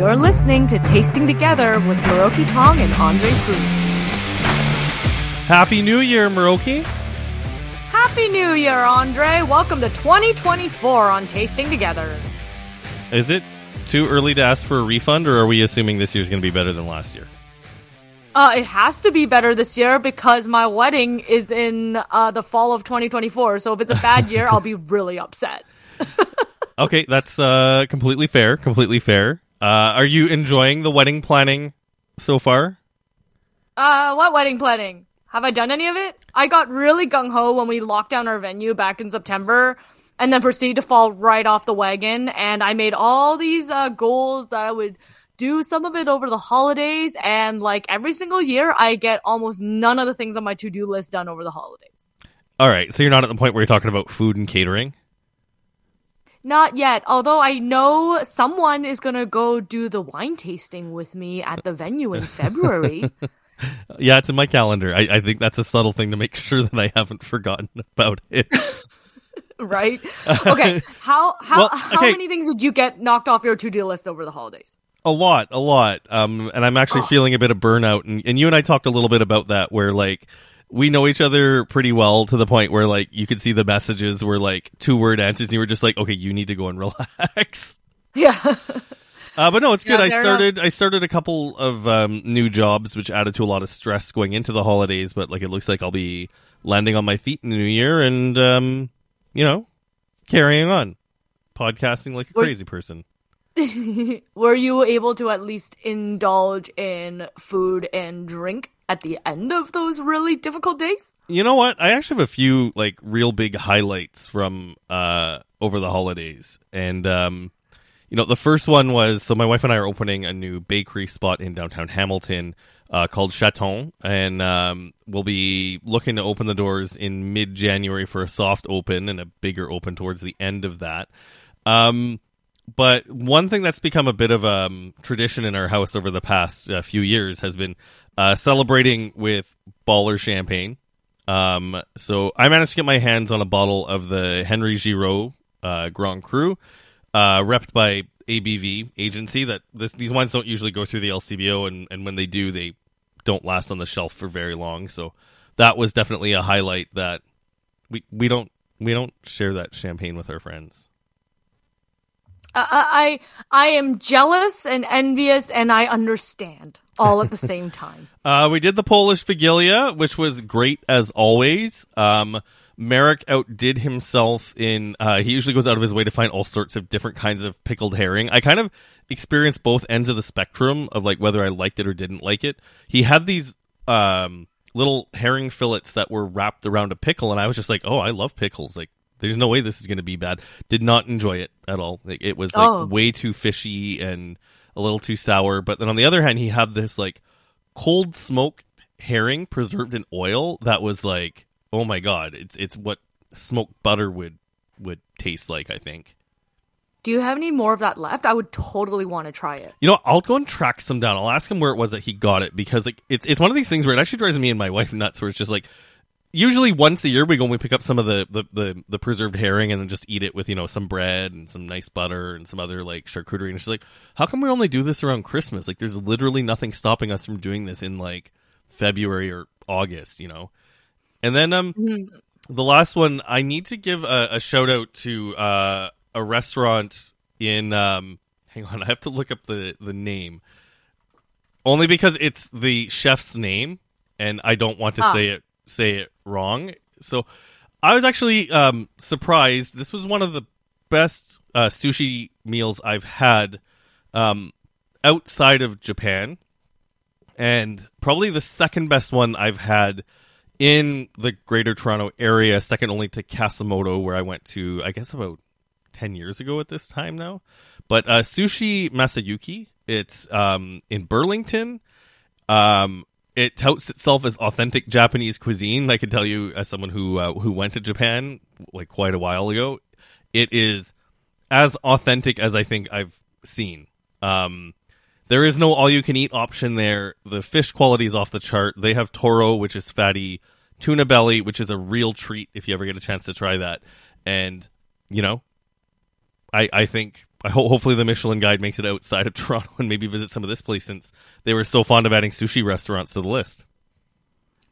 You're listening to Tasting Together with Miroki Tong and Andre Cruz. Happy New Year, Miroki. Happy New Year, Andre. Welcome to 2024 on Tasting Together. Is it too early to ask for a refund, or are we assuming this year's going to be better than last year? Uh, it has to be better this year because my wedding is in uh, the fall of 2024. So if it's a bad year, I'll be really upset. okay, that's uh, completely fair. Completely fair. Uh, are you enjoying the wedding planning so far? Uh, what wedding planning? Have I done any of it? I got really gung ho when we locked down our venue back in September and then proceeded to fall right off the wagon. And I made all these uh, goals that I would do some of it over the holidays. And like every single year, I get almost none of the things on my to do list done over the holidays. All right. So you're not at the point where you're talking about food and catering? Not yet. Although I know someone is going to go do the wine tasting with me at the venue in February. yeah, it's in my calendar. I, I, think that's a subtle thing to make sure that I haven't forgotten about it. right? Okay. How how well, okay. how many things did you get knocked off your to do list over the holidays? A lot, a lot. Um, and I'm actually oh. feeling a bit of burnout. And, and you and I talked a little bit about that, where like we know each other pretty well to the point where like you could see the messages were like two word answers and you were just like, okay, you need to go and relax. Yeah. uh, but no, it's good. Yeah, I started, enough. I started a couple of um, new jobs, which added to a lot of stress going into the holidays. But like, it looks like I'll be landing on my feet in the new year and, um, you know, carrying on, podcasting like a what? crazy person. were you able to at least indulge in food and drink at the end of those really difficult days? You know what? I actually have a few like real big highlights from uh over the holidays. And um you know, the first one was so my wife and I are opening a new bakery spot in downtown Hamilton uh, called Chaton, and um, we'll be looking to open the doors in mid January for a soft open and a bigger open towards the end of that. Um, but one thing that's become a bit of a um, tradition in our house over the past uh, few years has been uh, celebrating with baller champagne. Um, so I managed to get my hands on a bottle of the Henri Giraud uh, Grand Cru, uh, repped by ABV agency. That this, these wines don't usually go through the LCBO, and, and when they do, they don't last on the shelf for very long. So that was definitely a highlight that we we don't we don't share that champagne with our friends. I I am jealous and envious, and I understand all at the same time. uh, we did the Polish Wigilia, which was great as always. Um, Marek outdid himself in. Uh, he usually goes out of his way to find all sorts of different kinds of pickled herring. I kind of experienced both ends of the spectrum of like whether I liked it or didn't like it. He had these um, little herring fillets that were wrapped around a pickle, and I was just like, "Oh, I love pickles! Like there's no way this is going to be bad. Did not enjoy it at all. Like, it was like oh. way too fishy and a little too sour. But then on the other hand, he had this like cold smoked herring preserved in oil that was like, oh my god, it's it's what smoked butter would would taste like. I think. Do you have any more of that left? I would totally want to try it. You know, I'll go and track some down. I'll ask him where it was that he got it because like it's it's one of these things where it actually drives me and my wife nuts. Where it's just like usually once a year we go and we pick up some of the, the, the, the, preserved herring and then just eat it with, you know, some bread and some nice butter and some other like charcuterie. And she's like, how come we only do this around Christmas? Like there's literally nothing stopping us from doing this in like February or August, you know? And then, um, mm-hmm. the last one, I need to give a, a shout out to, uh, a restaurant in, um, hang on, I have to look up the, the name only because it's the chef's name and I don't want to ah. say it say it wrong. So I was actually um, surprised. This was one of the best uh, sushi meals I've had um, outside of Japan, and probably the second best one I've had in the Greater Toronto area, second only to Kasamoto, where I went to, I guess, about 10 years ago at this time now. But uh, Sushi Masayuki, it's um, in Burlington. Um, it touts itself as authentic Japanese cuisine. I can tell you, as someone who uh, who went to Japan like quite a while ago, it is as authentic as I think I've seen. Um, there is no all you can eat option there. The fish quality is off the chart. They have toro, which is fatty, tuna belly, which is a real treat if you ever get a chance to try that. And you know, I I think I hope hopefully the Michelin Guide makes it outside of Toronto and maybe visit some of this place since they were so fond of adding sushi restaurants to the list.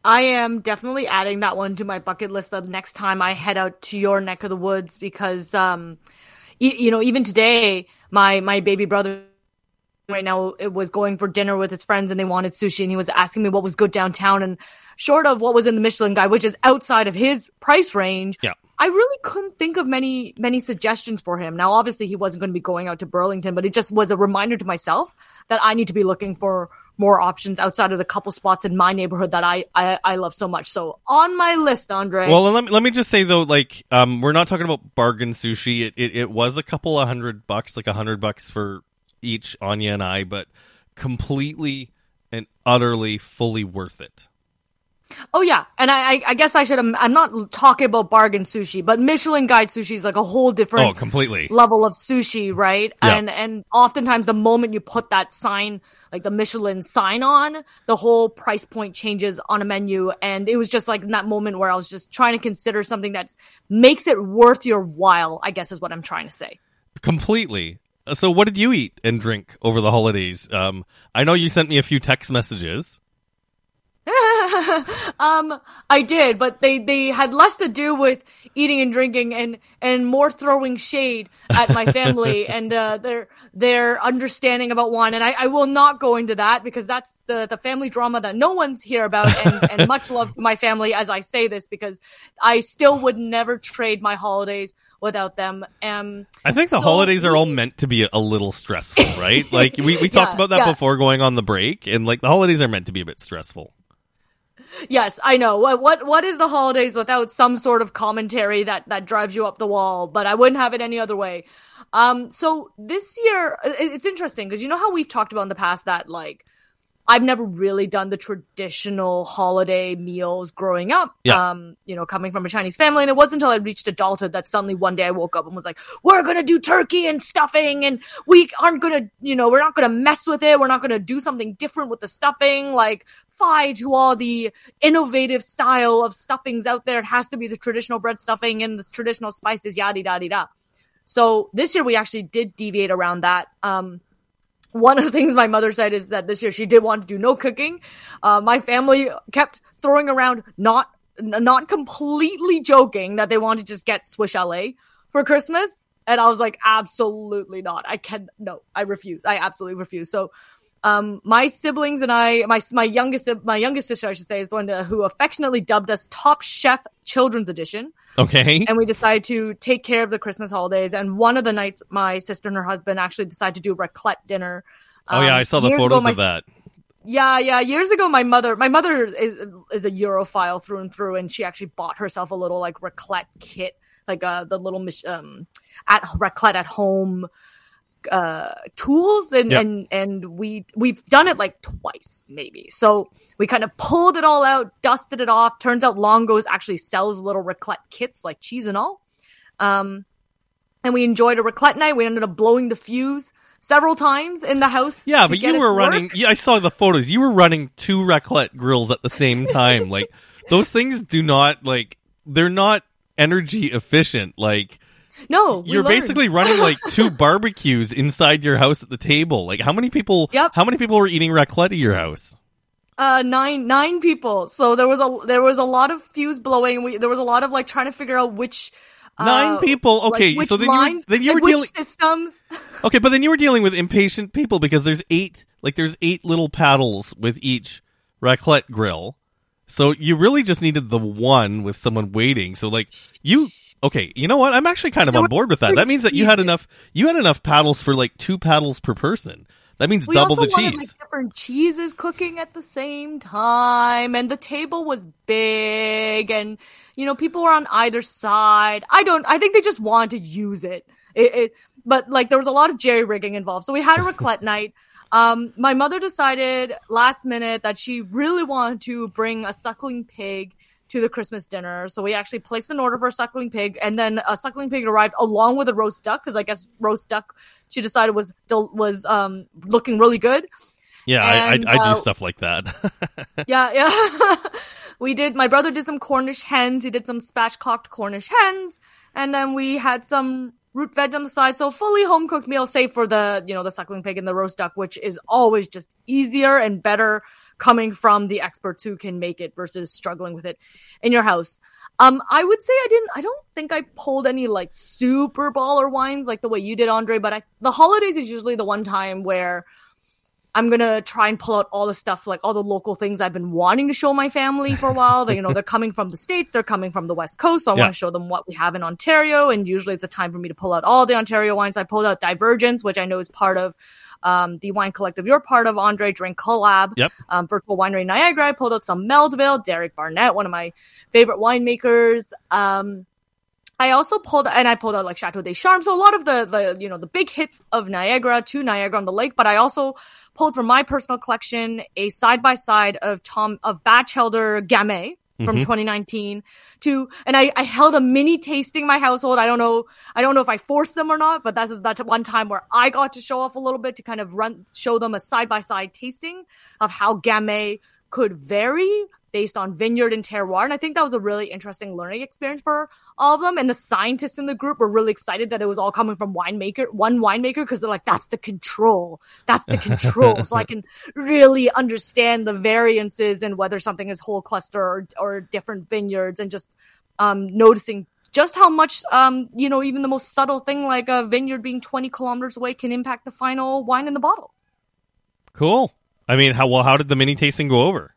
I am definitely adding that one to my bucket list the next time I head out to your neck of the woods because, um, you, you know, even today, my, my baby brother right now it was going for dinner with his friends and they wanted sushi and he was asking me what was good downtown and short of what was in the Michelin guide, which is outside of his price range. Yeah. I really couldn't think of many many suggestions for him. Now, obviously, he wasn't going to be going out to Burlington, but it just was a reminder to myself that I need to be looking for more options outside of the couple spots in my neighborhood that I I, I love so much. So on my list, Andre. Well, let me let me just say though, like, um, we're not talking about bargain sushi. It it, it was a couple of hundred bucks, like a hundred bucks for each Anya and I, but completely and utterly fully worth it. Oh yeah, and I, I, guess I should. I'm not talking about bargain sushi, but Michelin Guide sushi is like a whole different Oh, completely. level of sushi, right? Yeah. And and oftentimes the moment you put that sign, like the Michelin sign on, the whole price point changes on a menu. And it was just like in that moment where I was just trying to consider something that makes it worth your while. I guess is what I'm trying to say. Completely. Uh, So, what did you eat and drink over the holidays? Um, I know you sent me a few text messages. Um, I did, but they they had less to do with eating and drinking and and more throwing shade at my family and uh, their their understanding about wine. And I, I will not go into that because that's the the family drama that no one's here about. And, and much love to my family as I say this because I still would never trade my holidays without them. Um, I think the So holidays are all meant to be a, a little stressful, right? like we, we talked Yeah, about that yeah. before going on the break, and like the holidays are meant to be a bit stressful. Yes, I know. What what what is the holidays without some sort of commentary that that drives you up the wall? But I wouldn't have it any other way. Um, so this year it's interesting because you know how we've talked about in the past that like I've never really done the traditional holiday meals growing up. Yeah. Um, you know, coming from a Chinese family, and it wasn't until I reached adulthood that suddenly one day I woke up and was like, "We're gonna do turkey and stuffing, and we aren't gonna, you know, we're not gonna mess with it. We're not gonna do something different with the stuffing." Like, to all the innovative style of stuffings out there. It has to be the traditional bread stuffing and the traditional spices, yada yada da. So this year we actually did deviate around that. Um, one of the things my mother said is that this year she did want to do no cooking. Uh, my family kept throwing around not not completely joking that they wanted to just get Swiss Chalet for Christmas, and I was like, absolutely not. I can no, I refuse. I absolutely refuse. So. Um, my siblings and I, my my youngest my youngest sister, I should say, is the one who affectionately dubbed us Top Chef Children's Edition Okay. and we decided to take care of the Christmas holidays. And one of the nights, my sister and her husband actually decided to do a raclette dinner. oh yeah, Um, I saw the photos ago, my- of that. Yeah, yeah. Years ago, my mother, my mother is is a Europhile through and through, and she actually bought herself a little like raclette kit, like uh the little um at raclette at home uh tools and and and we we've done it like twice maybe so we kind of pulled it all out dusted it off turns out Longo's actually sells little raclette kits like cheese and all um and we enjoyed a raclette night we ended up blowing the fuse several times in the house Yeah, but you were running. Yeah, I saw the photos. You were running two raclette grills at the same time. like those things do not like they're not energy efficient. Like no you're learned. basically running like two barbecues inside your house at the table. Like how many people? Yep. How many people were eating raclette at your house? uh nine nine people so there was a there was a lot of fuse blowing we there was a lot of like trying to figure out which Nine uh, people. Okay, which so then you were- lines then you were dealing- systems Okay, but then you were dealing with impatient people because there's eight, like there's eight little paddles with each raclette grill. So you really just needed the one with someone waiting. So like you, okay, you know what? I'm actually kind of on board with that. That means that you had enough, you had enough paddles for like two paddles per person. That means we double also the wanted, cheese. like different cheeses cooking at the same time and the table was big and you know people were on either side i don't i think they just wanted to use it, it, it but like there was a lot of jerry rigging involved so we had a raclette night um my mother decided last minute that she really wanted to bring a suckling pig to the Christmas dinner. So we actually placed an order for a suckling pig, and then a suckling pig arrived along with a roast duck because I guess roast duck she decided was was um looking really good. yeah, I, I, I uh, do stuff like that. Yeah, yeah. we did. My brother did some Cornish hens. He did some spatchcocked Cornish hens, and then we had some root veg on the side. So fully home cooked meal, save for the, you know, the suckling pig and the roast duck, which is always just easier and better coming from the experts who can make it versus struggling with it in your house. Um, I would say I didn't, I don't think I pulled any like super baller wines like the way you did, Andre, but I, the holidays is usually the one time where I'm gonna try and pull out all the stuff, like all the local things I've been wanting to show my family for a while. They, you know, they're coming from the states, they're coming from the west coast, so I Yeah. want to show them what we have in Ontario. And usually, it's a time for me to pull out all the Ontario wines. So I pulled out Divergence, which I know is part of um, the wine collective you're part of, Andre Drink Collab. Yep. Um, Virtual Winery Niagara. I pulled out some Meldville, Derek Barnett, one of my favorite winemakers. Um, I also pulled and I pulled out like Chateau des Charmes, so a lot of the the you know the big hits of Niagara to Niagara on the Lake. But I also pulled from my personal collection a side by side of Thomas Bachelder Gamay from Mhm. 2019 to and I, I held a mini tasting in my household. I don't know I don't know if I forced them or not, but that's that's one time where I got to show off a little bit to kind of run show them a side by side tasting of how Gamay could vary based on vineyard and terroir. And I think that was a really interesting learning experience for all of them. And the scientists in the group were really excited that it was all coming from winemaker, one winemaker, because they're like, that's the control. That's the control. so I can really understand the variances and whether something is whole cluster or, or different vineyards and just um, noticing just how much, um, you know, even the most subtle thing like a vineyard being 20 kilometers away can impact the final wine in the bottle. Cool. I mean, how well? How did the mini tasting go over?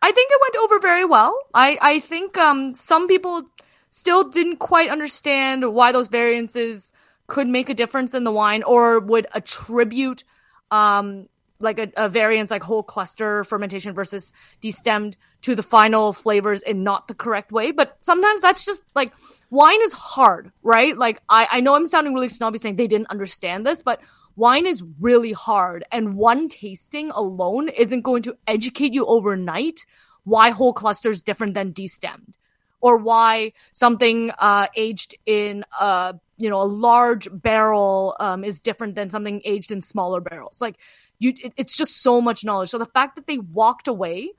I think it went over very well. I, I think um, some people still didn't quite understand why those variances could make a difference in the wine or would attribute um, like a, a variance like whole cluster fermentation versus destemmed to the final flavors in not the correct way. But sometimes that's just like wine is hard, right? Like I, I know I'm sounding really snobby saying they didn't understand this, but wine is really hard and one tasting alone isn't going to educate you overnight why whole cluster is different than destemmed or why something uh, aged in a you know a large barrel um, is different than something aged in smaller barrels. Like you it, it's just so much knowledge. So the fact that they walked away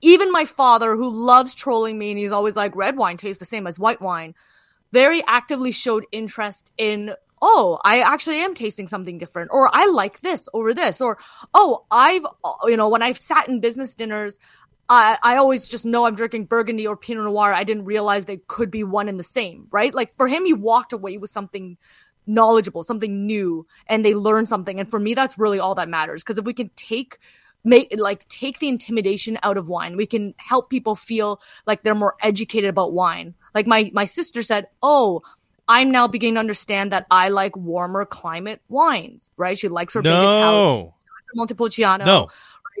even my father who loves trolling me and he's always like red wine tastes the same as white wine very actively showed interest in oh i actually am tasting something different or i like this over this or oh i've you know when i've sat in business dinners I, I always just know I'm drinking Burgundy or Pinot Noir. I didn't realize they could be one and the same, right? Like for him, he walked away with something knowledgeable, something new, and they learned something. And for me, that's really all that matters. Because if we can take make like take the intimidation out of wine, we can help people feel like they're more educated about wine. Like my my sister said, "Oh, I'm now beginning to understand that I like warmer climate wines." Right? She likes her big Italian No, Montepulciano. no.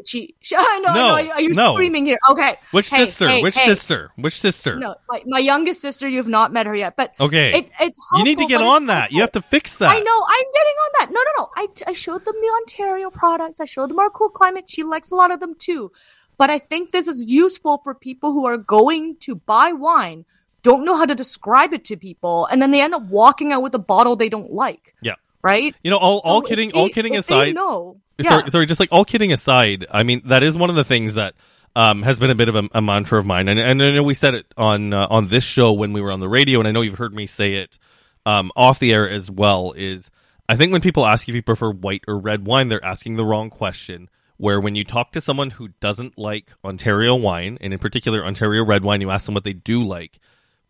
She, she I know, I No, you, are no. screaming here? Okay. Which Hey, sister? hey, Which hey. sister? Which sister? No, my, my youngest sister. You've not met her yet, but Okay. it, it's you need to get on that. You have to fix that. I know. I'm getting on that. No, no, no. I, I showed them the Ontario products. I showed them our cool climate. She likes a lot of them too. But I think this is useful for people who are going to buy wine, don't know how to describe it to people, and then they end up walking out with a bottle they don't like. Yeah. Right? You know, all, all So if kidding, they- all kidding aside. know. Sorry, Yeah. sorry, just like all kidding aside, I mean that is one of the things that um, has been a bit of a, a mantra of mine, and, and I know we said it on uh, on this show when we were on the radio, and I know you've heard me say it um, off the air as well. Is I think when people ask if you prefer white or red wine, they're asking the wrong question. Where when you talk to someone who doesn't like Ontario wine, and in particular Ontario red wine, you ask them what they do like.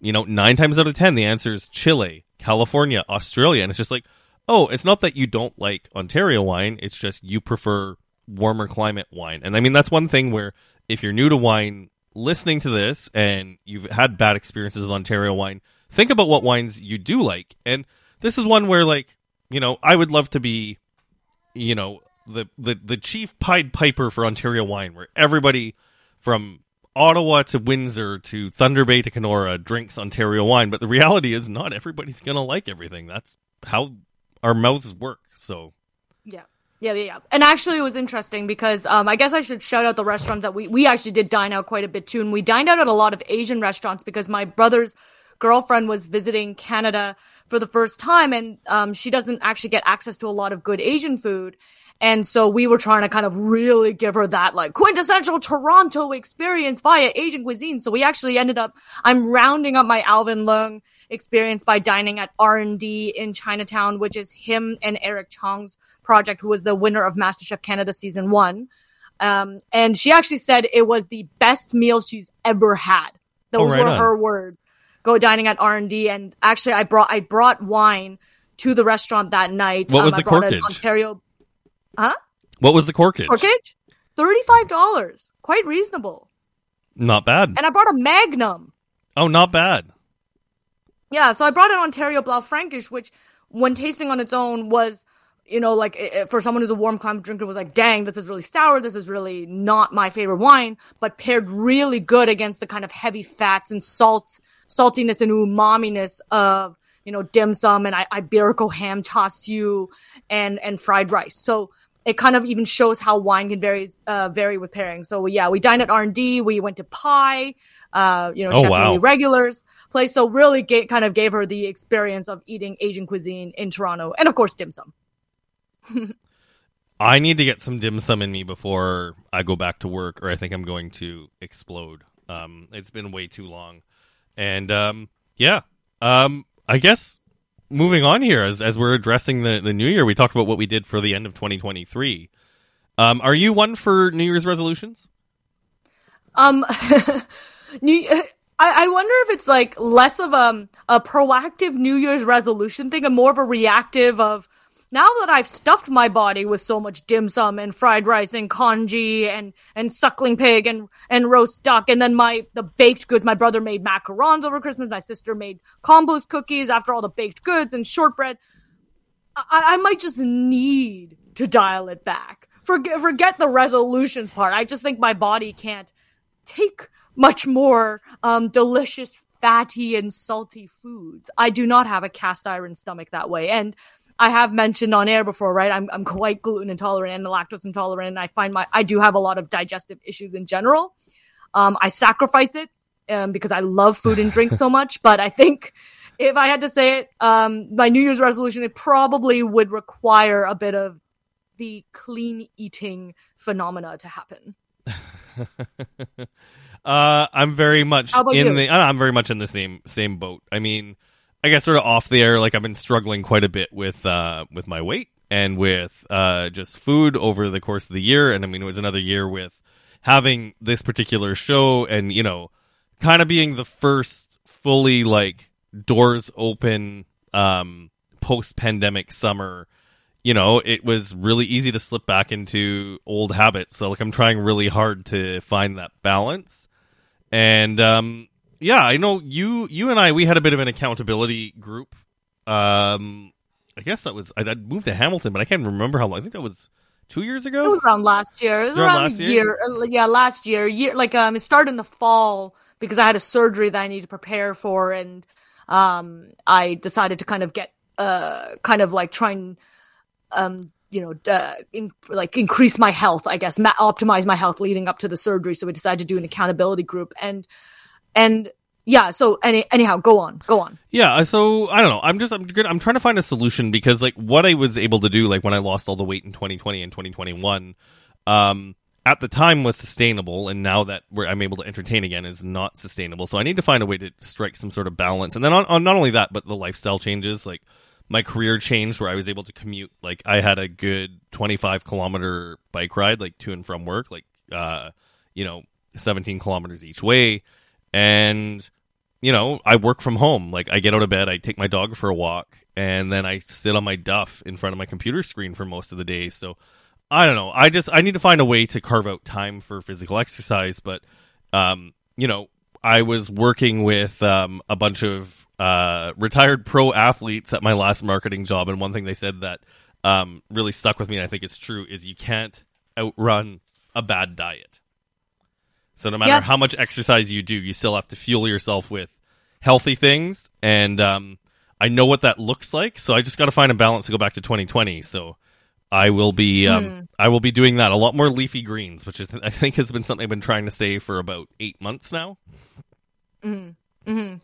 You know, nine times out of ten, the answer is Chile, California, Australia, and it's just like, oh, it's not that you don't like Ontario wine, it's just you prefer warmer climate wine. And I mean, that's one thing where if you're new to wine, listening to this and you've had bad experiences with Ontario wine, think about what wines you do like. And this is one where, like, you know, I would love to be, you know, the, the, the chief Pied Piper for Ontario wine, where everybody from Ottawa to Windsor to Thunder Bay to Kenora drinks Ontario wine. But the reality is, not everybody's going to like everything. That's how our mouths work. So, Yeah. Yeah, yeah, yeah. And actually, it was interesting because um, I guess I should shout out the restaurants that we we actually did dine out quite a bit too, and we dined out at a lot of Asian restaurants because my brother's girlfriend was visiting Canada for the first time, and um, she doesn't actually get access to a lot of good Asian food. And so we were trying to kind of really give her that like quintessential Toronto experience via Asian cuisine. So we actually ended up, I'm rounding up my Alvin Leung experience by dining at R&D in Chinatown, which is him and Eric Chong's project, who was the winner of MasterChef Canada season one. Um, and she actually said it was the best meal she's ever had. Those Oh, right were on. her words. Go dining at R&D. And actually, I brought, I brought wine to the restaurant that night. What was Um, the I brought an corkage? Ontario What was the corkage? corkage. $35. Quite reasonable. Not bad. And I brought a Magnum. Oh, not bad. Yeah, so I brought an Ontario Blaufränkisch, which, when tasting on its own, was, you know, like for someone who's a warm climate drinker, was like, dang, this is really sour. This is really not my favorite wine, but paired really good against the kind of heavy fats and salt, saltiness and umaminess of, you know, dim sum and I- Iberico ham char siu and and fried rice. So it kind of even shows how wine can vary uh, vary with pairing. So yeah, we dined at R and D. We went to Pai, uh, you know, Oh, wow. Regulars place. So really kind of gave her the experience of eating Asian cuisine in Toronto, and of course dim sum. I need to get some dim sum in me before I go back to work, or I think I'm going to explode. Um, it's been way too long, and um, yeah, um, I guess moving on here as as we're addressing the the new year, we talked about what we did for the end of 2023. Um, are you one for New Year's resolutions? Um, New, I, I wonder if it's like less of a, a proactive New Year's resolution thing and more of a reactive of now that I've stuffed my body with so much dim sum and fried rice and congee and, and suckling pig and, and roast duck and then my, the baked goods, my brother made macarons over Christmas, my sister made combos cookies after all the baked goods and shortbread. I, I might just need to dial it back. Forget, forget the resolutions part. I just think my body can't take much more um, delicious, fatty, and salty foods. I do not have a cast iron stomach that way. And I have mentioned on air before, right? I'm, I'm quite gluten intolerant and lactose intolerant. And I find my, I do have a lot of digestive issues in general. Um, I sacrifice it um, because I love food and drink so much. But I think if I had to say it, um, my New Year's resolution, it probably would require a bit of the clean eating phenomena to happen. Uh, I'm very much in you? the. uh, I'm very much in the same same boat. I mean, I guess sort of off the air. Like I've been struggling quite a bit with uh with my weight and with uh just food over the course of the year. And I mean, it was another year with having this particular show, and you know, kind of being the first fully like doors open um post pandemic summer you know, it was really easy to slip back into old habits. So like I'm trying really hard to find that balance. And um yeah, I know you you and I we had a bit of an accountability group. Um I guess that was I I moved to Hamilton, but I can't remember how long. I think that was 2 years ago. It was around last year. It was Was around around year? year. uh, Yeah, last year. Year like um, it started in the fall because I had a surgery that I need to prepare for, and um, I decided to kind of get uh, kind of like try and um, you know, uh, in, like increase my health. I guess ma- optimize my health leading up to the surgery. So we decided to do an accountability group, and and yeah. So any anyhow, go on, go on. Yeah, so I don't know. I'm just I'm good. I'm trying to find a solution because like what I was able to do like when I lost all the weight in 2020 and 2021 um at the time was sustainable and now that I'm able to entertain again is not sustainable. So I need to find a way to strike some sort of balance. And then on, on not only that but the lifestyle changes like my career changed where I was able to commute like I had a good 25 kilometer bike ride like to and from work like uh you know 17 kilometers each way and you know, I work from home. Like I get out of bed, I take my dog for a walk, and then I sit on my duff in front of my computer screen for most of the day. So I don't know. I just I need to find a way to carve out time for physical exercise, but um, you know, I was working with um, a bunch of uh, retired pro athletes at my last marketing job, and one thing they said that um, really stuck with me, and I think it's true, is you can't outrun a bad diet. So no matter Yeah. how much exercise you do, you still have to fuel yourself with healthy things, and um, I know what that looks like. So I just got to find a balance to go back to 2020. So I will be um, Hmm. I will be doing that a lot more leafy greens, which is I think has been something I've been trying to say for about eight months now.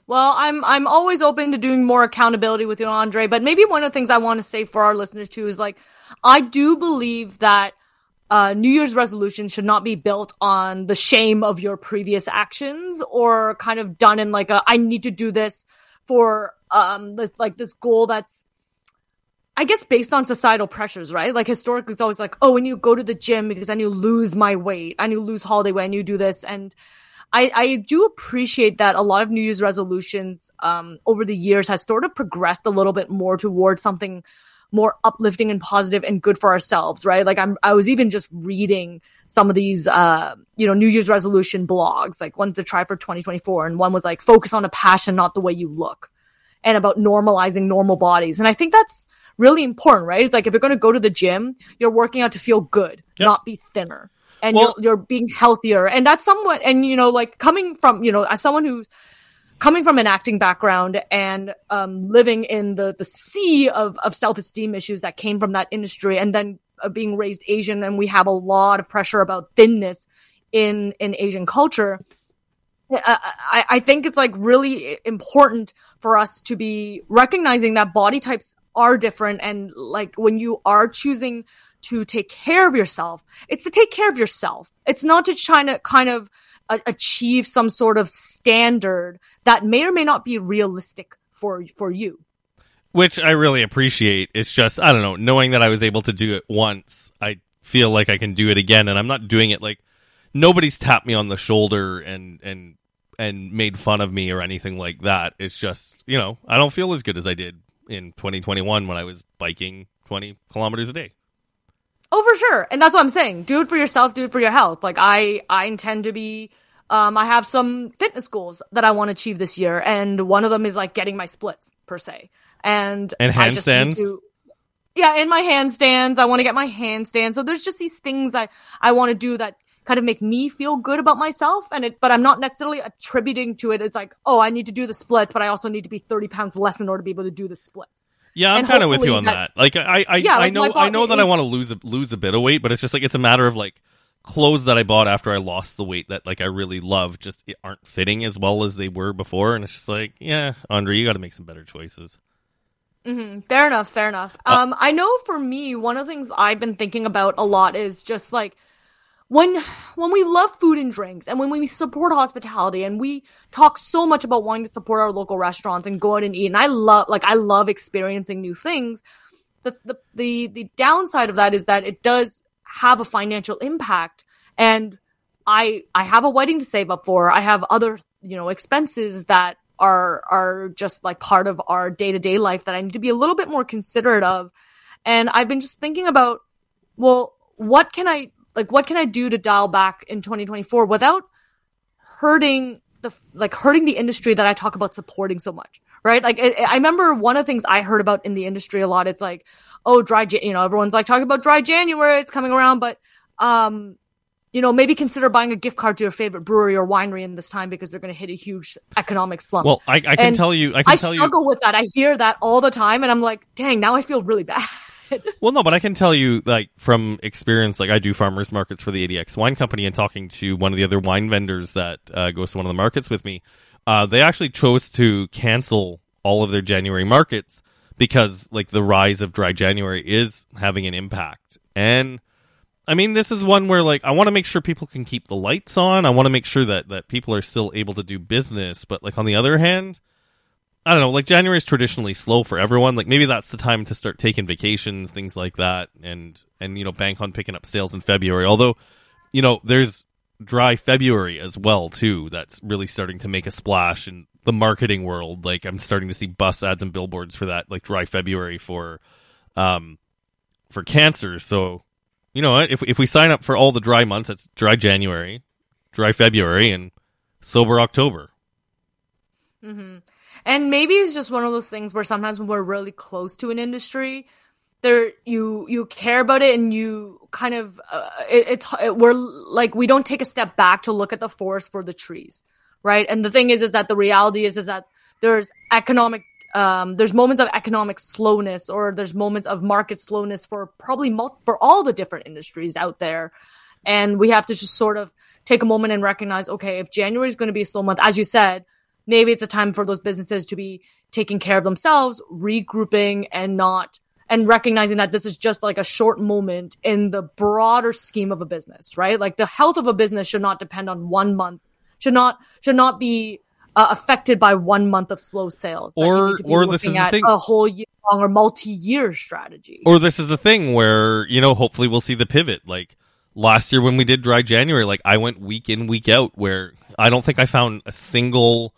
Well, I'm I'm always open to doing more accountability with you, Andre. But maybe one of the things I want to say for our listeners too is like, I do believe that uh, New Year's resolution should not be built on the shame of your previous actions or kind of done in like a I need to do this for um like this goal that's I guess based on societal pressures, right? Like historically, it's always like, oh, when you go to the gym because then you lose my weight, and you lose holiday weight, and you do this. And I, I do appreciate that a lot of New Year's resolutions um, over the years has sort of progressed a little bit more towards something more uplifting and positive and good for ourselves, right? Like I'm, I was even just reading some of these, uh, you know, New Year's resolution blogs, like one to try for 2024, and one was like focus on a passion, not the way you look, and about normalizing normal bodies. And I think that's really important, right? It's like if you're going to go to the gym, you're working out to feel good, yep. not be thinner. And well, you're, you're being healthier. And that's somewhat, and you know, like coming from, you know, as someone who's coming from an acting background and um, living in the, the sea of, of self-esteem issues that came from that industry and then uh, being raised Asian and we have a lot of pressure about thinness in, in Asian culture. I, I think it's like really important for us to be recognizing that body types are different and like when you are choosing to take care of yourself, it's to take care of yourself. It's not to try to kind of uh, achieve some sort of standard that may or may not be realistic for for you. Which I really appreciate. It's just I don't know, knowing that I was able to do it once, I feel like I can do it again and I'm not doing it like nobody's tapped me on the shoulder and and and made fun of me or anything like that. It's just, you know, I don't feel as good as I did in 2021 when I was biking 20 kilometers a day. Oh, for sure. And that's what I'm saying. Do it for yourself, do it for your health. Like I I intend to be um I have some fitness goals that I want to achieve this year and one of them is like getting my splits per se. And And handstands? To, yeah, in my handstands, I want to get my handstands. So there's just these things I I want to do that kind of make me feel good about myself and it but i'm not necessarily attributing to it it's like oh i need to do the splits but i also need to be 30 pounds less in order to be able to do the splits yeah i'm kind of with you on that, that. like i i, yeah, like I know body, i know that it, i want to lose a, lose a bit of weight but it's just like it's a matter of like clothes that i bought after i lost the weight that like i really love just aren't fitting as well as they were before and it's just like yeah andre you got to make some better choices Mm-hmm. Fair enough. Fair enough. Uh, um, I know for me, one of the things I've been thinking about a lot is just like when when we love food and drinks and when we support hospitality and we talk so much about wanting to support our local restaurants and go out and eat and I love like I love experiencing new things the the the, the downside of that is that it does have a financial impact and I I have a wedding to save up for. I have other you know expenses that are are just like part of our day-to-day life that I need to be a little bit more considerate of and I've been just thinking about well what can I like what can I do to dial back in 2024 without hurting the like hurting the industry that I talk about supporting so much, right? Like it, I remember one of the things I heard about in the industry a lot. It's like, oh, dry, you know, everyone's like talking about dry January, it's coming around, but um, you know, maybe consider buying a gift card to your favorite brewery or winery in this time because they're going to hit a huge economic slump. Well, I, I can and tell you, I can I struggle you... with that. I hear that all the time, and I'm like, dang, now I feel really bad. well, no, but I can tell you, like from experience, like I do farmers markets for the ADX Wine Company, and talking to one of the other wine vendors that uh, goes to one of the markets with me, uh, they actually chose to cancel all of their January markets because, like, the rise of dry January is having an impact. And I mean, this is one where, like, I want to make sure people can keep the lights on. I want to make sure that that people are still able to do business. But, like, on the other hand I don't know, like January is traditionally slow for everyone. Like maybe that's the time to start taking vacations, things like that, and and you know bank on picking up sales in February. Although, you know, there's dry February as well too. That's really starting to make a splash in the marketing world. Like I'm starting to see bus ads and billboards for that, like dry February for, um, for cancer. So, you know, what? if if we sign up for all the dry months, it's dry January, dry February, and sober October. Mm-hmm. And maybe it's just one of those things where sometimes when we're really close to an industry, there you you care about it and you kind of uh, it, it's it, we're like we don't take a step back to look at the forest for the trees, right? And the thing is, is that the reality is is that there's economic um, there's moments of economic slowness or there's moments of market slowness for probably mul- for all the different industries out there and we have to just sort of take a moment and recognize okay if january is going to be a slow month as you said maybe it's a time for those businesses to be taking care of themselves, regrouping and not and recognizing that this is just like a short moment in the broader scheme of a business, right? Like the health of a business should not depend on one month, should not should not be uh, affected by one month of slow sales. Or- or this is the at thing- a whole year long or multi-year strategy. Or this is the thing where, you know, hopefully we'll see the pivot. Like last year when we did dry January, like I went week in, week out where I don't think I found a single,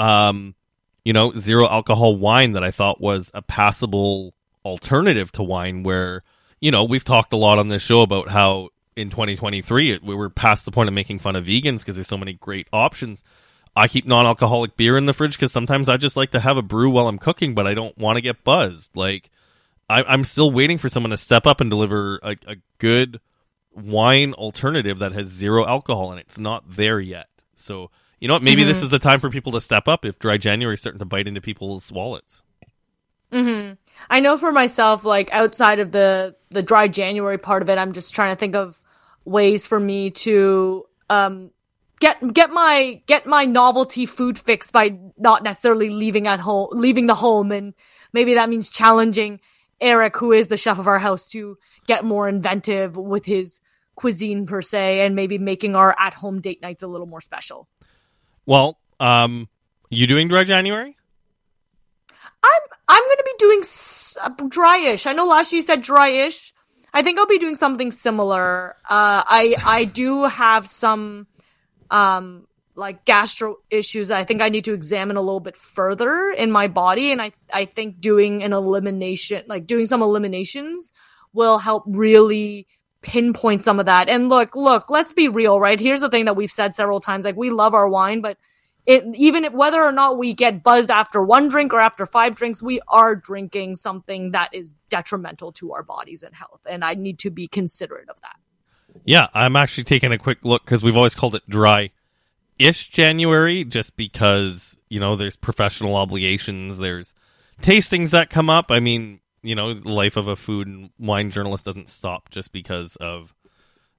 um, you know, zero alcohol wine that I thought was a passable alternative to wine where, you know, we've talked a lot on this show about how in 2023 it, we were past the point of making fun of vegans because there's so many great options. I keep non-alcoholic beer in the fridge because sometimes I just like to have a brew while I'm cooking, but I don't want to get buzzed. Like, I, I'm still waiting for someone to step up and deliver a, a good wine alternative that has zero alcohol, and it's not there yet. So, you know what? Maybe this is the time for people to step up if dry January is starting to bite into people's wallets. hmm I know for myself, like outside of the the dry January part of it, I'm just trying to think of ways for me to um get get my get my novelty food fix by not necessarily leaving at home, leaving the home, and maybe that means challenging Eric, who is the chef of our house, to get more inventive with his cuisine per se, and maybe making our at home date nights a little more special. Well, um, you doing dry January? I'm I'm gonna be doing s- uh, dryish. I know last year you said dryish. I think I'll be doing something similar. Uh, I I do have some um like gastro issues I think I need to examine a little bit further in my body, and I I think doing an elimination, like doing some eliminations, will help really pinpoint some of that. And look, look, let's be real, right? Here's the thing that we've said several times: like we love our wine, but it even if, whether or not we get buzzed after one drink or after five drinks, we are drinking something that is detrimental to our bodies and health, and I need to be considerate of that. Yeah, I'm actually taking a quick look because we've always called it dry ish January just because, you know, there's professional obligations, there's tastings that come up. I mean, you know, the life of a food and wine journalist doesn't stop just because of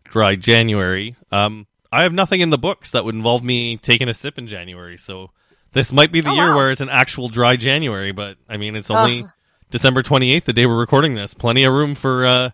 dry January. Um, I have nothing in the books that would involve me taking a sip in January, so this might be the Oh, year wow. where it's an actual dry January, but I mean, it's only Ugh. December 28th, the day we're recording this. Plenty of room for uh,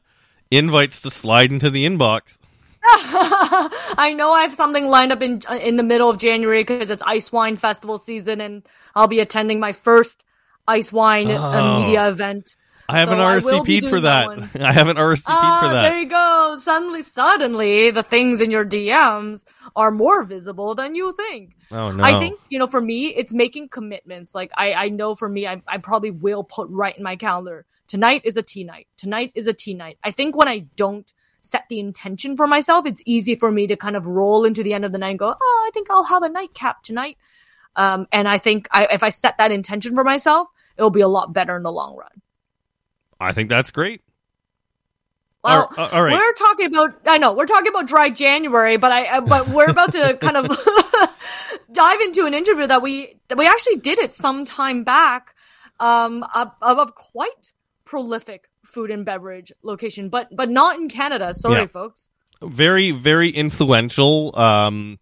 invites to slide into the inbox. I know I have something lined up in in the middle of January because it's Ice Wine Festival season, and I'll be attending my first Ice Wine uh, Oh. media event. I haven't So I will be RSVP'd for that. that I haven't RSVP'd Ah, for that. there you go. Suddenly, suddenly, the things in your DMs are more visible than you think. oh no! I think you know, for me, it's making commitments. Like I, I know for me, I, I probably will put right in my calendar. Tonight is a tea night. Tonight is a tea night. I think when I don't set the intention for myself, it's easy for me to kind of roll into the end of the night and go, oh, I think I'll have a nightcap tonight. Um, and I think I, if I set that intention for myself, it'll be a lot better in the long run. I think that's great. Well, All- all right. we're talking about. I know we're talking about dry January, but I. I- But we're about to kind of dive into an interview that we that we actually did it some time back, um, of, quite prolific food and beverage location, but but not in Canada. Sorry, Yeah. folks. Very, very influential. Um,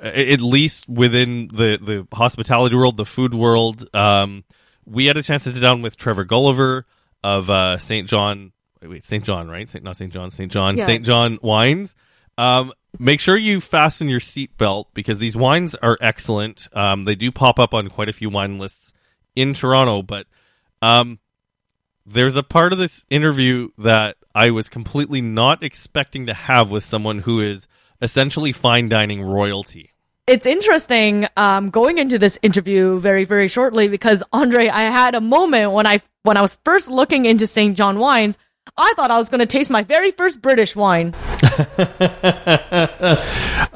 at least within the the hospitality world, the food world. Um, we had a chance to sit down with Trevor Gulliver of uh, St. John. Wait, wait St. John, right? Saint, not St. John. St. John. Yes. St. John wines. Um, make sure you fasten your seatbelt because these wines are excellent. Um, they do pop up on quite a few wine lists in Toronto, but um, there's a part of this interview that I was completely not expecting to have with someone who is essentially fine dining royalty. It's interesting um, going into this interview very, very shortly because Andre, I had a moment when I when I was first looking into St. John wines. I thought I was going to taste my very first British wine.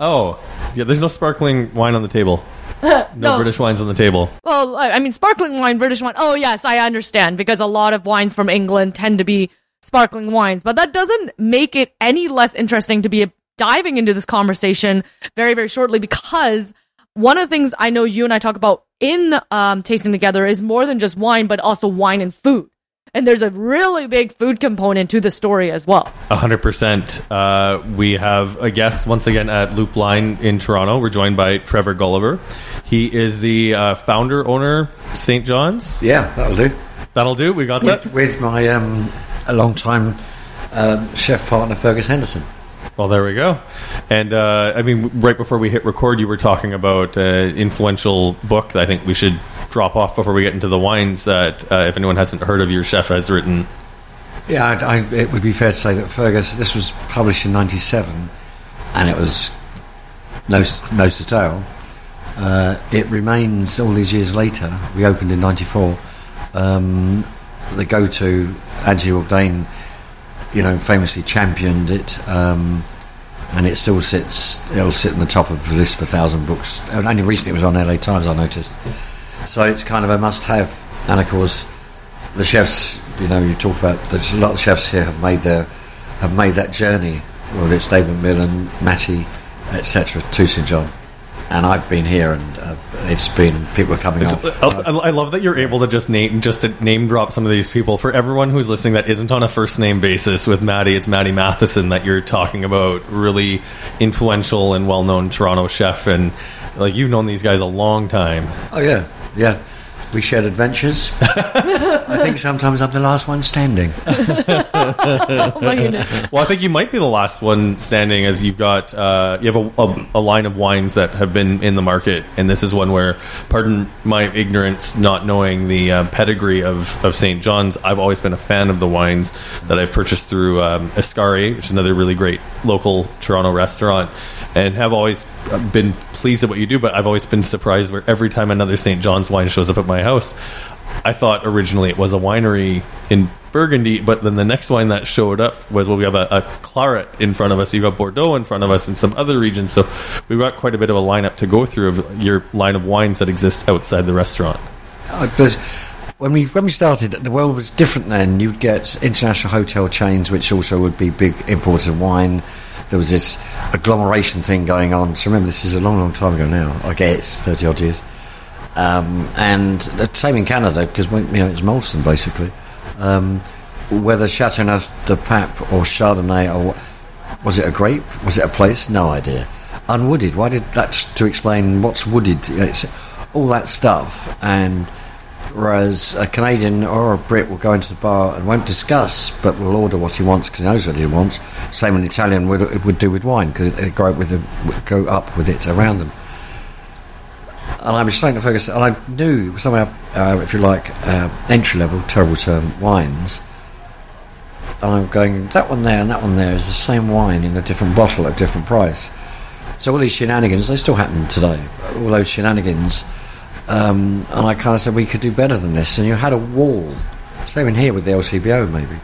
Oh, yeah. There's no sparkling wine on the table. No, No. British wines on the table. Well, I I mean, sparkling wine, British wine. Oh, yes, I understand because a lot of wines from England tend to be sparkling wines, but that doesn't make it any less interesting to be diving into this conversation very, very shortly because one of the things I know you and I talk about in um, tasting together is more than just wine, but also wine and food. And there's a really big food component to the story as well. Hundred percent. Uh, We have a guest once again at Loop Line in Toronto. We're joined by Trevor Gulliver. He is the uh, founder owner St. John's. Yeah, that'll do. That'll do. We got that. With my um, a long time um, chef partner Fergus Henderson. Well, there we go. And uh, I mean, right before we hit record, you were talking about uh, influential book. That I think we should drop off before we get into the wines. That uh, if anyone hasn't heard of your chef has written. Yeah, I, I, it would be fair to say that Fergus. This was published in '97, and it was nose nose to. Uh, it remains all these years later. We opened in '94. Um, the go-to Angie Bourdain, you know, famously championed it, um, and it still sits. It'll sit in the top of the list for thousand books. And only recently it was on LA Times. I noticed. So it's kind of a must-have, and of course, the chefs. You know, you talk about there's a lot of chefs here have made their have made that journey. Whether it's David Millen, Matty, etc. to St John, and I've been here, and uh, it's been people are coming off. I, I love that you're able to just name just to name drop some of these people for everyone who's listening that isn't on a first name basis with Matty. It's Matty Matheson that you're talking about, really influential and well known Toronto chef, and like you've known these guys a long time. Oh yeah, yeah. We shared adventures. I think sometimes I'm the last one standing. Well, I think you might be the last one standing, as you've got uh, you have a, a, a line of wines that have been in the market, and this is one where, pardon my ignorance, not knowing the uh, pedigree of, of St. John's, I've always been a fan of the wines that I've purchased through um, Escari, which is another really great local Toronto restaurant, and have always been pleased at what you do. But I've always been surprised where every time another St. John's wine shows up at my house. I thought originally it was a winery in Burgundy, but then the next wine that showed up was well, we have a, a claret in front of us, you've got Bordeaux in front of us, and some other regions. So we've got quite a bit of a lineup to go through of your line of wines that exist outside the restaurant. Uh, there's- when we when we started, the world was different then. You'd get international hotel chains, which also would be big importers of wine. There was this agglomeration thing going on. So remember, this is a long, long time ago now. I guess thirty odd years. Um, and same in Canada because you know it's Molson basically. Um, whether Chateauneuf du Pape or Chardonnay or was it a grape? Was it a place? No idea. Unwooded. Why did that to explain what's wooded? It's all that stuff and Whereas a Canadian or a Brit will go into the bar and won't discuss, but will order what he wants because he knows what he wants. Same an Italian would would do with wine because they grow up with it, grow up with it around them. And I was saying to focus, and I knew somehow, uh, if you like, uh, entry level, terrible term, wines. And I'm going, that one there and that one there is the same wine in a different bottle at a different price. So all these shenanigans, they still happen today. All those shenanigans. Um, and I kind of said we could do better than this. And you had a wall, same in here with the LCBO maybe,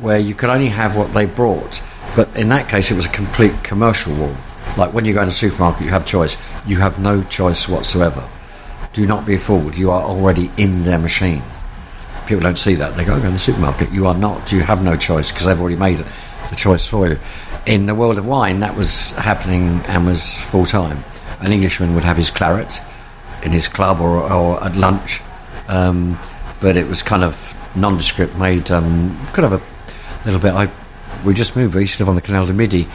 where you could only have what they brought. But in that case, it was a complete commercial wall. Like when you go in a supermarket, you have choice. You have no choice whatsoever. Do not be fooled. You are already in their machine. People don't see that. They go, go in the supermarket. You are not. You have no choice because they've already made the choice for you. In the world of wine, that was happening and was full time. An Englishman would have his claret in his club or, or at lunch, um, but it was kind of nondescript, made um, of a little bit. I we just moved. We used to live on the Canal du Midi.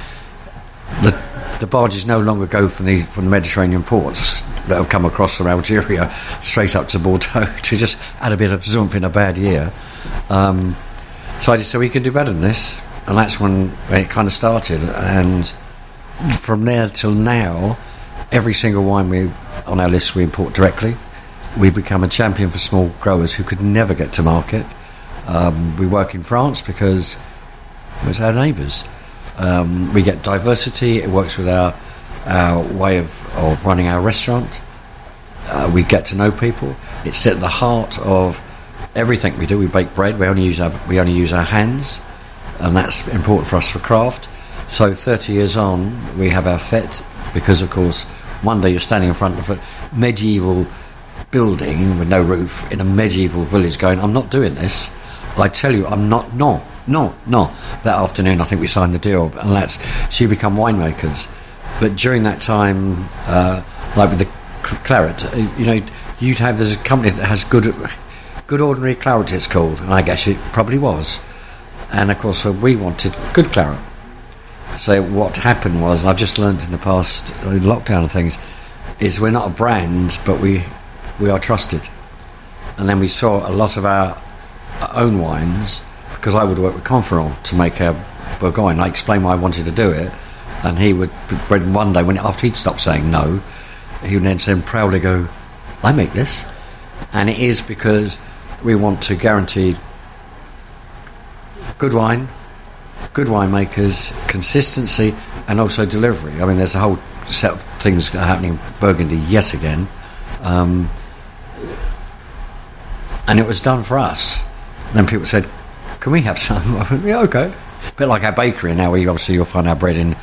The, the barges no longer go from the from the Mediterranean ports that have come across from Algeria straight up to Bordeaux to just add a bit of zoomph in a bad year. Um, so I just said we can do better than this, and that's when it kind of started. And from there till now, every single wine we on our list we import directly. We've become a champion for small growers who could never get to market. Um, we work in France because it's our neighbours. Um, we get diversity. It works with our our way of, of running our restaurant. Uh, we get to know people. It's at the heart of everything we do. We bake bread. We only use our we only use our hands, and that's important for us for craft. So 30 years on, we have our fete because, of course, one day you're standing in front of a medieval building with no roof in a medieval village, going, "I'm not doing this." I tell you, I'm not. No, no, no. That afternoon, I think we signed the deal, and that's she become winemakers. But during that time, uh, like with the claret, uh, you know, you'd have a company that has good, good ordinary claret. It's called, and I guess it probably was. And of course, uh, we wanted good claret. So what happened was, and I've just learned in the past uh, lockdown and things, is we're not a brand, but we we are trusted. And then we saw a lot of our own wines because I would work with Confuron to make our Bourgogne. I explained why I wanted to do it, And he would, one day, when after he'd stopped saying no, he would then say proudly go, I make this. And it is because we want to guarantee good wine, good winemakers, consistency, and also delivery. I mean, there's a whole set of things happening in Burgundy yet again. Um, and it was done for us. Then people said, "Can we have some?" "Yeah, okay." A bit like our bakery now, where you obviously you'll find our bread in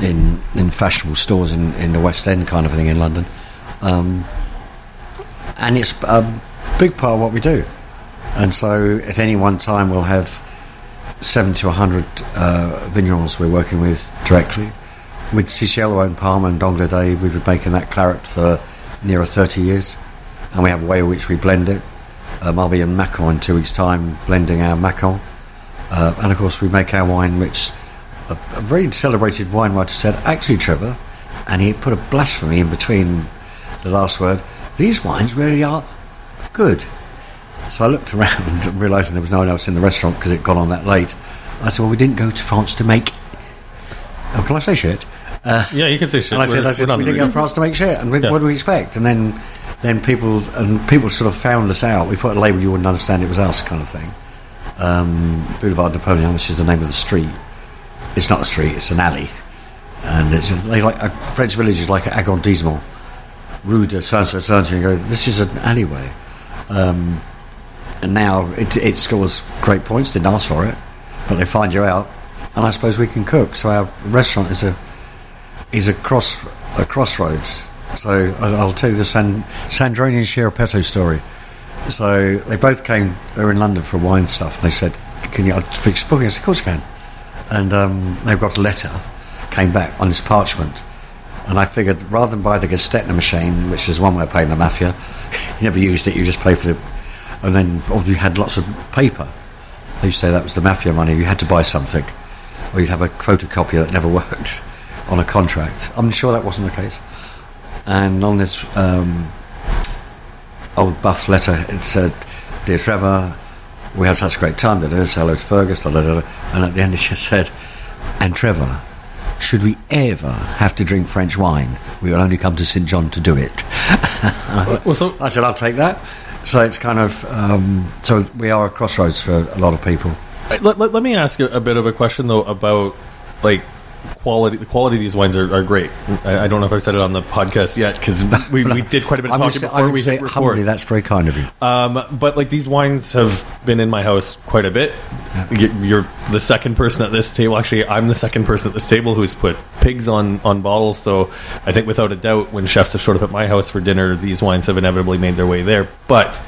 in, in fashionable stores in, in the West End, kind of thing in London, um, and it's a big part of what we do. And so, at any one time, we'll have seven to hundred uh, vignerons we're working with directly. With Cicello and Palmer and D'Anglade, we've been making that claret for nearer 30 years, and we have a way in which we blend it. Um, I'll be in Macon in two weeks' time blending our Macon. Uh, and of course, we make our wine, which a, a very celebrated wine writer said, actually, Trevor, and he put a blasphemy in between the last word, these wines really are good. So I looked around, realising there was no one else in the restaurant because it got on that late. I said, well, we didn't go to France to make. Oh, can I say shit? Uh, Yeah, you can say shit. and I said, We're- I said, we didn't go to France to make shit. And we, Yeah. what do we expect? And then, then people and people sort of found us out. We put a label you wouldn't understand it was us, kind of thing. Um, Boulevard Napoleon, which is the name of the street. It's not a street; it's an alley, and it's like a French village is like an arrondissement, Rue de Saint Saint. You go, this is an alleyway, um, and now it, it scores great points. Didn't ask for it, but they find you out, and I suppose we can cook. So our restaurant is a is a cross a crossroads. So I'll tell you the San, Sandrone and Schiappetto story. So they both came. They were in London for wine stuff. And they said, "Can you fix booking?" I said, "Of course I can." And um, they got a letter, came back on this parchment, and I figured rather than buy the Gestetner machine, which is one way of paying the mafia, you never used it. You just pay for the, and then or you had lots of paper. They say that was the mafia money. You had to buy something, or you'd have a photocopier that never worked on a contract. I'm sure that wasn't the case. And on this um, old buff letter, it said, "Dear Trevor, we had such a great time. Da, say hello to Fergus." Da, da, da, da." And at the end, it just said, "And Trevor." Should we ever have to drink French wine, we will only come to St John to do it. Well, so I said, I'll take that. So it's kind of, um, so we are a crossroads for a lot of people. let, let, let me ask a, a bit of a question though about like quality. The quality of these wines are, are great. I, I don't know if I've said it on the podcast yet because we, we did quite a bit of I talking say, I before would we say hit humbly, that's very kind of you. Um, but like these wines have been in my house quite a bit. You- You're the second person at this table. Actually, I'm the second person at this table who's put pigs on on bottles. So I think without a doubt, when chefs have showed up at my house for dinner, these wines have inevitably made their way there. But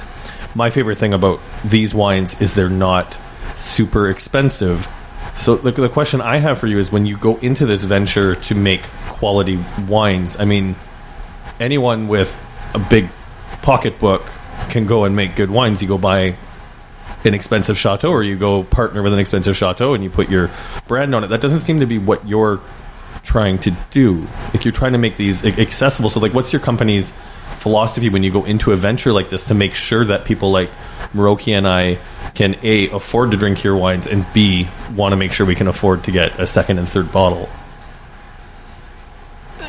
my favorite thing about these wines is they're not super expensive. So the, the question I have for you is when you go into this venture to make quality wines, I mean, anyone with a big pocketbook can go and make good wines. You go buy an expensive chateau, or you go partner with an expensive chateau, and you put your brand on it. That doesn't seem to be what you're trying to do. Like you're trying to make these accessible. So, like, what's your company's philosophy when you go into a venture like this to make sure that people like Miroki and I can a afford to drink your wines and b want to make sure we can afford to get a second and third bottle.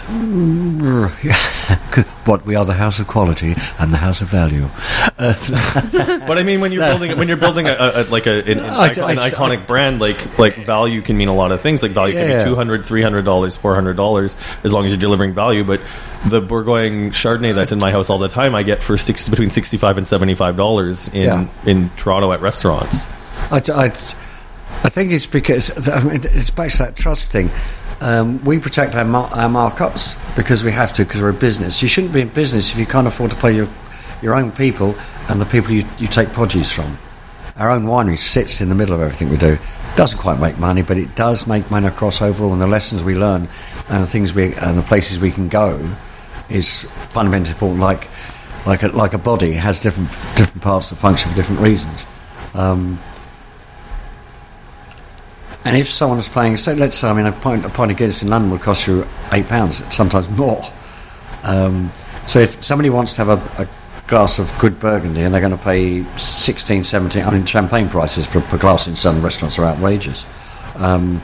but we are the house of quality and the house of value. But I mean, when you're building when you're building a, a, a- like a, an, an, I- icon- I- an iconic brand, like like value can mean a lot of things. Like value Yeah. can be 200 300 dollars, four hundred dollars, as long as you're delivering value. But the Bourgogne Chardonnay that's in my house all the time, I get for six between sixty five and seventy five dollars in Yeah. in Toronto at restaurants. I, I, I think it's because I mean, it's back to that trust thing. Um, we protect our, mar- our markups because we have to because we're a business. You shouldn't be in business if you can't afford to pay your your own people and the people you, you take produce from. Our own winery sits in the middle of everything we do. Doesn't quite make money, but it does make money across overall. And the lessons we learn and the things we and the places we can go is fundamentally important. Like like a, like a body has different different parts that function for different reasons. Um, and if someone is paying, say, let's say, I mean, a pint, a pint of Guinness in London would cost you eight pounds, sometimes more. Um, so if somebody wants to have a, a glass of good Burgundy and they're going to pay 16, 17, I mean, champagne prices for per glass in certain restaurants are outrageous. Um,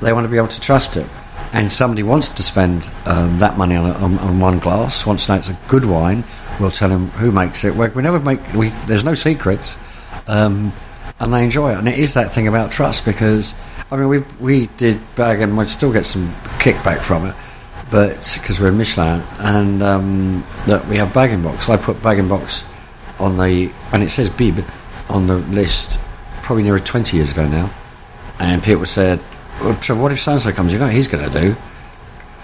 they want to be able to trust it. and somebody wants to spend um, that money on, a, on, on one glass, wants to know it's a good wine, we'll tell them who makes it. We, we never make, we, there's no secrets, um, and they enjoy it. And it is that thing about trust because, I mean, we we did bag and we'd still get some kickback from it, but because we're in Michelin and um, that we have bag in box. I put bag in box on the, and it says Bib on the list probably nearly 20 years ago now. And people said, well, Trevor, what if so and comes? You know what he's going to do?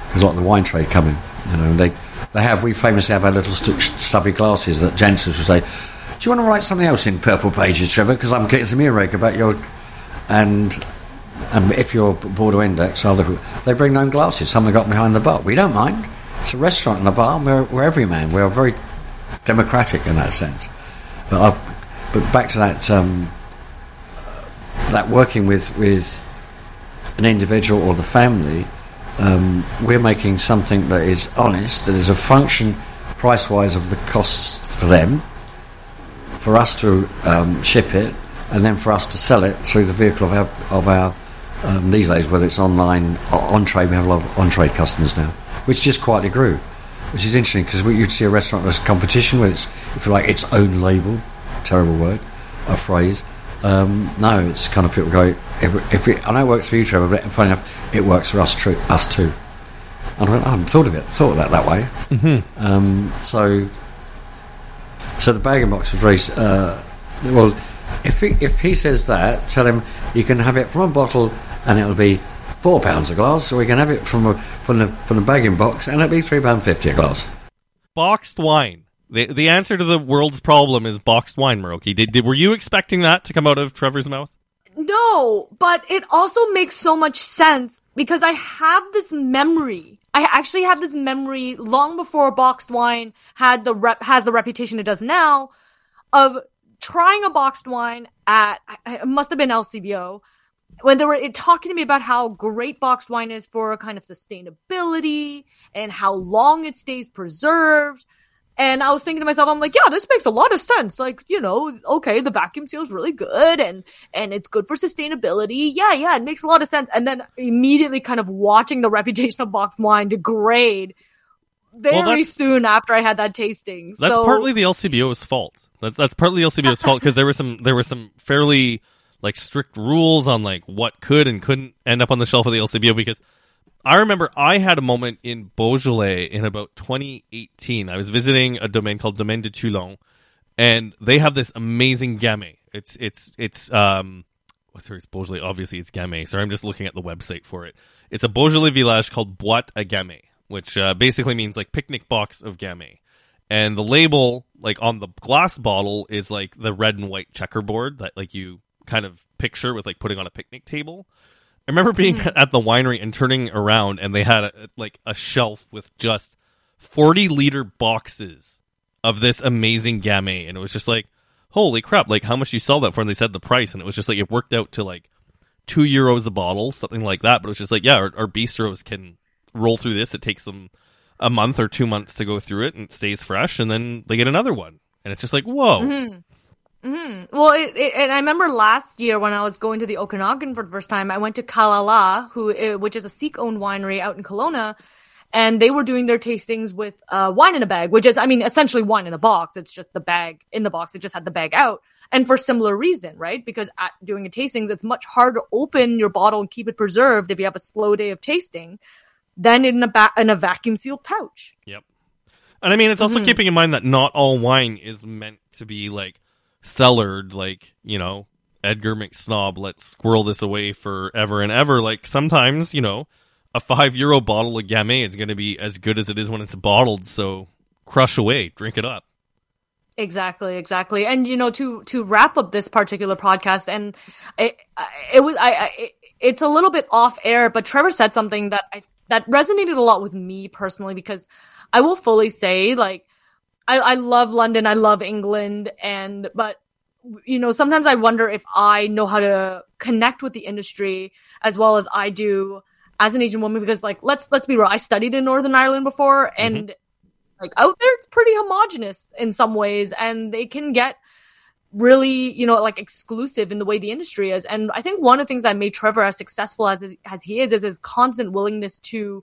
There's a lot of the wine trade coming. You know, they they have. We famously have our little stu- stubby glasses that Jancis would say. Do you want to write something else in purple pages, Trevor? Because I'm getting some earache about your and if you're Bordeaux Index, I'll they bring their own glasses. Some they got behind the bar. We don't mind. It's a restaurant and a bar. We're, we're everyman. We're very democratic in that sense. But I, but back to that um, that working with with an individual or the family, um, we're making something that is honest, that is a function price wise of the costs for them, for us to um, ship it, and then for us to sell it through the vehicle of our of our um, these days, whether it's online or on trade, we have a lot of on trade customers now, which just quietly grew, which is interesting because you'd see a restaurant as a competition with its, if you like, its own label, terrible word, a phrase. Um, no, it's kind of people go. If, if it, I know it works for you, Trevor, but funny enough, it works for us, tr- us too. And I, went, I hadn't thought of it, thought of that that way. Mm-hmm. Um, so, so the bag and box was very uh, well. If he, if he says that, tell him you can have it from a bottle and it'll be four pounds a glass, or we can have it from a, from the from the bagging box and it'll be three pound fifty a glass. Boxed wine. The the answer to the world's problem is boxed wine, Miroki. Did, did were you expecting that to come out of Trevor's mouth? No, but it also makes so much sense because I have this memory. I actually have this memory long before boxed wine had the rep, has the reputation it does now of trying a boxed wine at it must have been LCBO when they were talking to me about how great boxed wine is for kind of sustainability and how long it stays preserved. And I was thinking to myself, I'm like, yeah, this makes a lot of sense. Like, you know, okay, the vacuum seal is really good and, and it's good for sustainability. Yeah, yeah, it makes a lot of sense. And then immediately kind of watching the reputation of box wine degrade very Well, soon after I had that tasting. That's so, partly the LCBO's fault. That's that's partly the LCBO's fault because there were some there were some fairly like strict rules on like what could and couldn't end up on the shelf of the LCBO because I remember I had a moment in Beaujolais in about 2018. I was visiting a domain called Domaine de Toulon, and they have this amazing gamay. It's it's it's um what's It's Beaujolais. Obviously, it's gamay. So I'm just looking at the website for it. It's a Beaujolais village called Boîte à gamay, which uh, basically means like picnic box of gamay. And the label, like on the glass bottle, is like the red and white checkerboard that like you kind of picture with like putting on a picnic table. I remember being mm-hmm. at the winery and turning around, and they had a, like a shelf with just forty liter boxes of this amazing gamay, and it was just like, holy crap! Like how much you sell that for? And they said the price, and it was just like it worked out to like two euros a bottle, something like that. But it was just like, yeah, our, our bistros can roll through this. It takes them a month or two months to go through it, and it stays fresh, and then they get another one, and it's just like, whoa. Mm-hmm. Well, it, it, and I remember last year when I was going to the Okanagan for the first time, I went to Kalala, who uh, which is a Sikh-owned winery out in Kelowna, and they were doing their tastings with uh, wine in a bag, which is, I mean, essentially wine in a box. It's just the bag in the box. It just had the bag out, and for similar reason, right? Because at doing a tastings, it's much harder to open your bottle and keep it preserved if you have a slow day of tasting than in a ba- in a vacuum sealed pouch. Yep. And I mean, it's also keeping in mind that not all wine is meant to be like cellared, like, you know, Edgar McSnob, let's squirrel this away forever and ever. Like, sometimes, you know, a five euro bottle of Gamay is going to be as good as it is when it's bottled, so crush away, drink it up. Exactly, exactly. And you know, to to wrap up this particular podcast, and it it was I, I it, it's a little bit off air, but Trevor said something that I that resonated a lot with me personally because I will fully say like I I love London, I love England, and but you know sometimes I wonder if I know how to connect with the industry as well as I do as an Asian woman because like let's let's be real, I studied in Northern Ireland before mm-hmm. and like out there it's pretty homogenous in some ways and they can get really, you know, like exclusive in the way the industry is. And I think one of the things that made Trevor as successful as as he is is his constant willingness to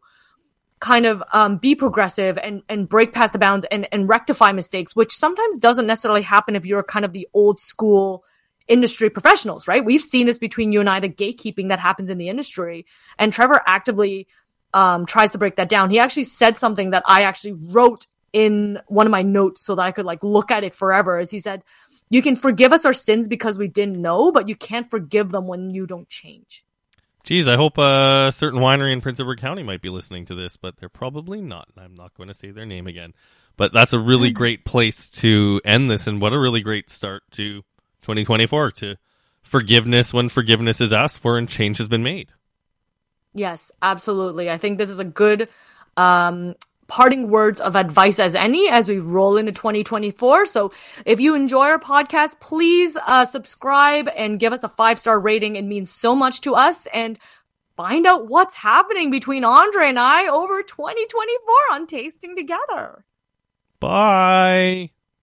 kind of um, be progressive and and break past the bounds and and rectify mistakes, which sometimes doesn't necessarily happen if you're kind of the old school industry professionals, right? We've seen this between you and I, the gatekeeping that happens in the industry, and Trevor actively um, tries to break that down. He actually said something that I actually wrote in one of my notes so that I could like look at it forever. As he said, "You can forgive us our sins because we didn't know, but you can't forgive them when you don't change." Geez, I hope a certain winery in Prince Edward County might be listening to this, but they're probably not. I'm not going to say their name again. But that's a really great place to end this, and what a really great start to 2024 to forgiveness when forgiveness is asked for and change has been made. Yes, absolutely. I think this is a good um, parting words of advice as any as we roll into 2024. So if you enjoy our podcast, please uh, subscribe and give us a five star rating. It means so much to us. And find out what's happening between Andre and I over 2024 on Tasting Together. Bye.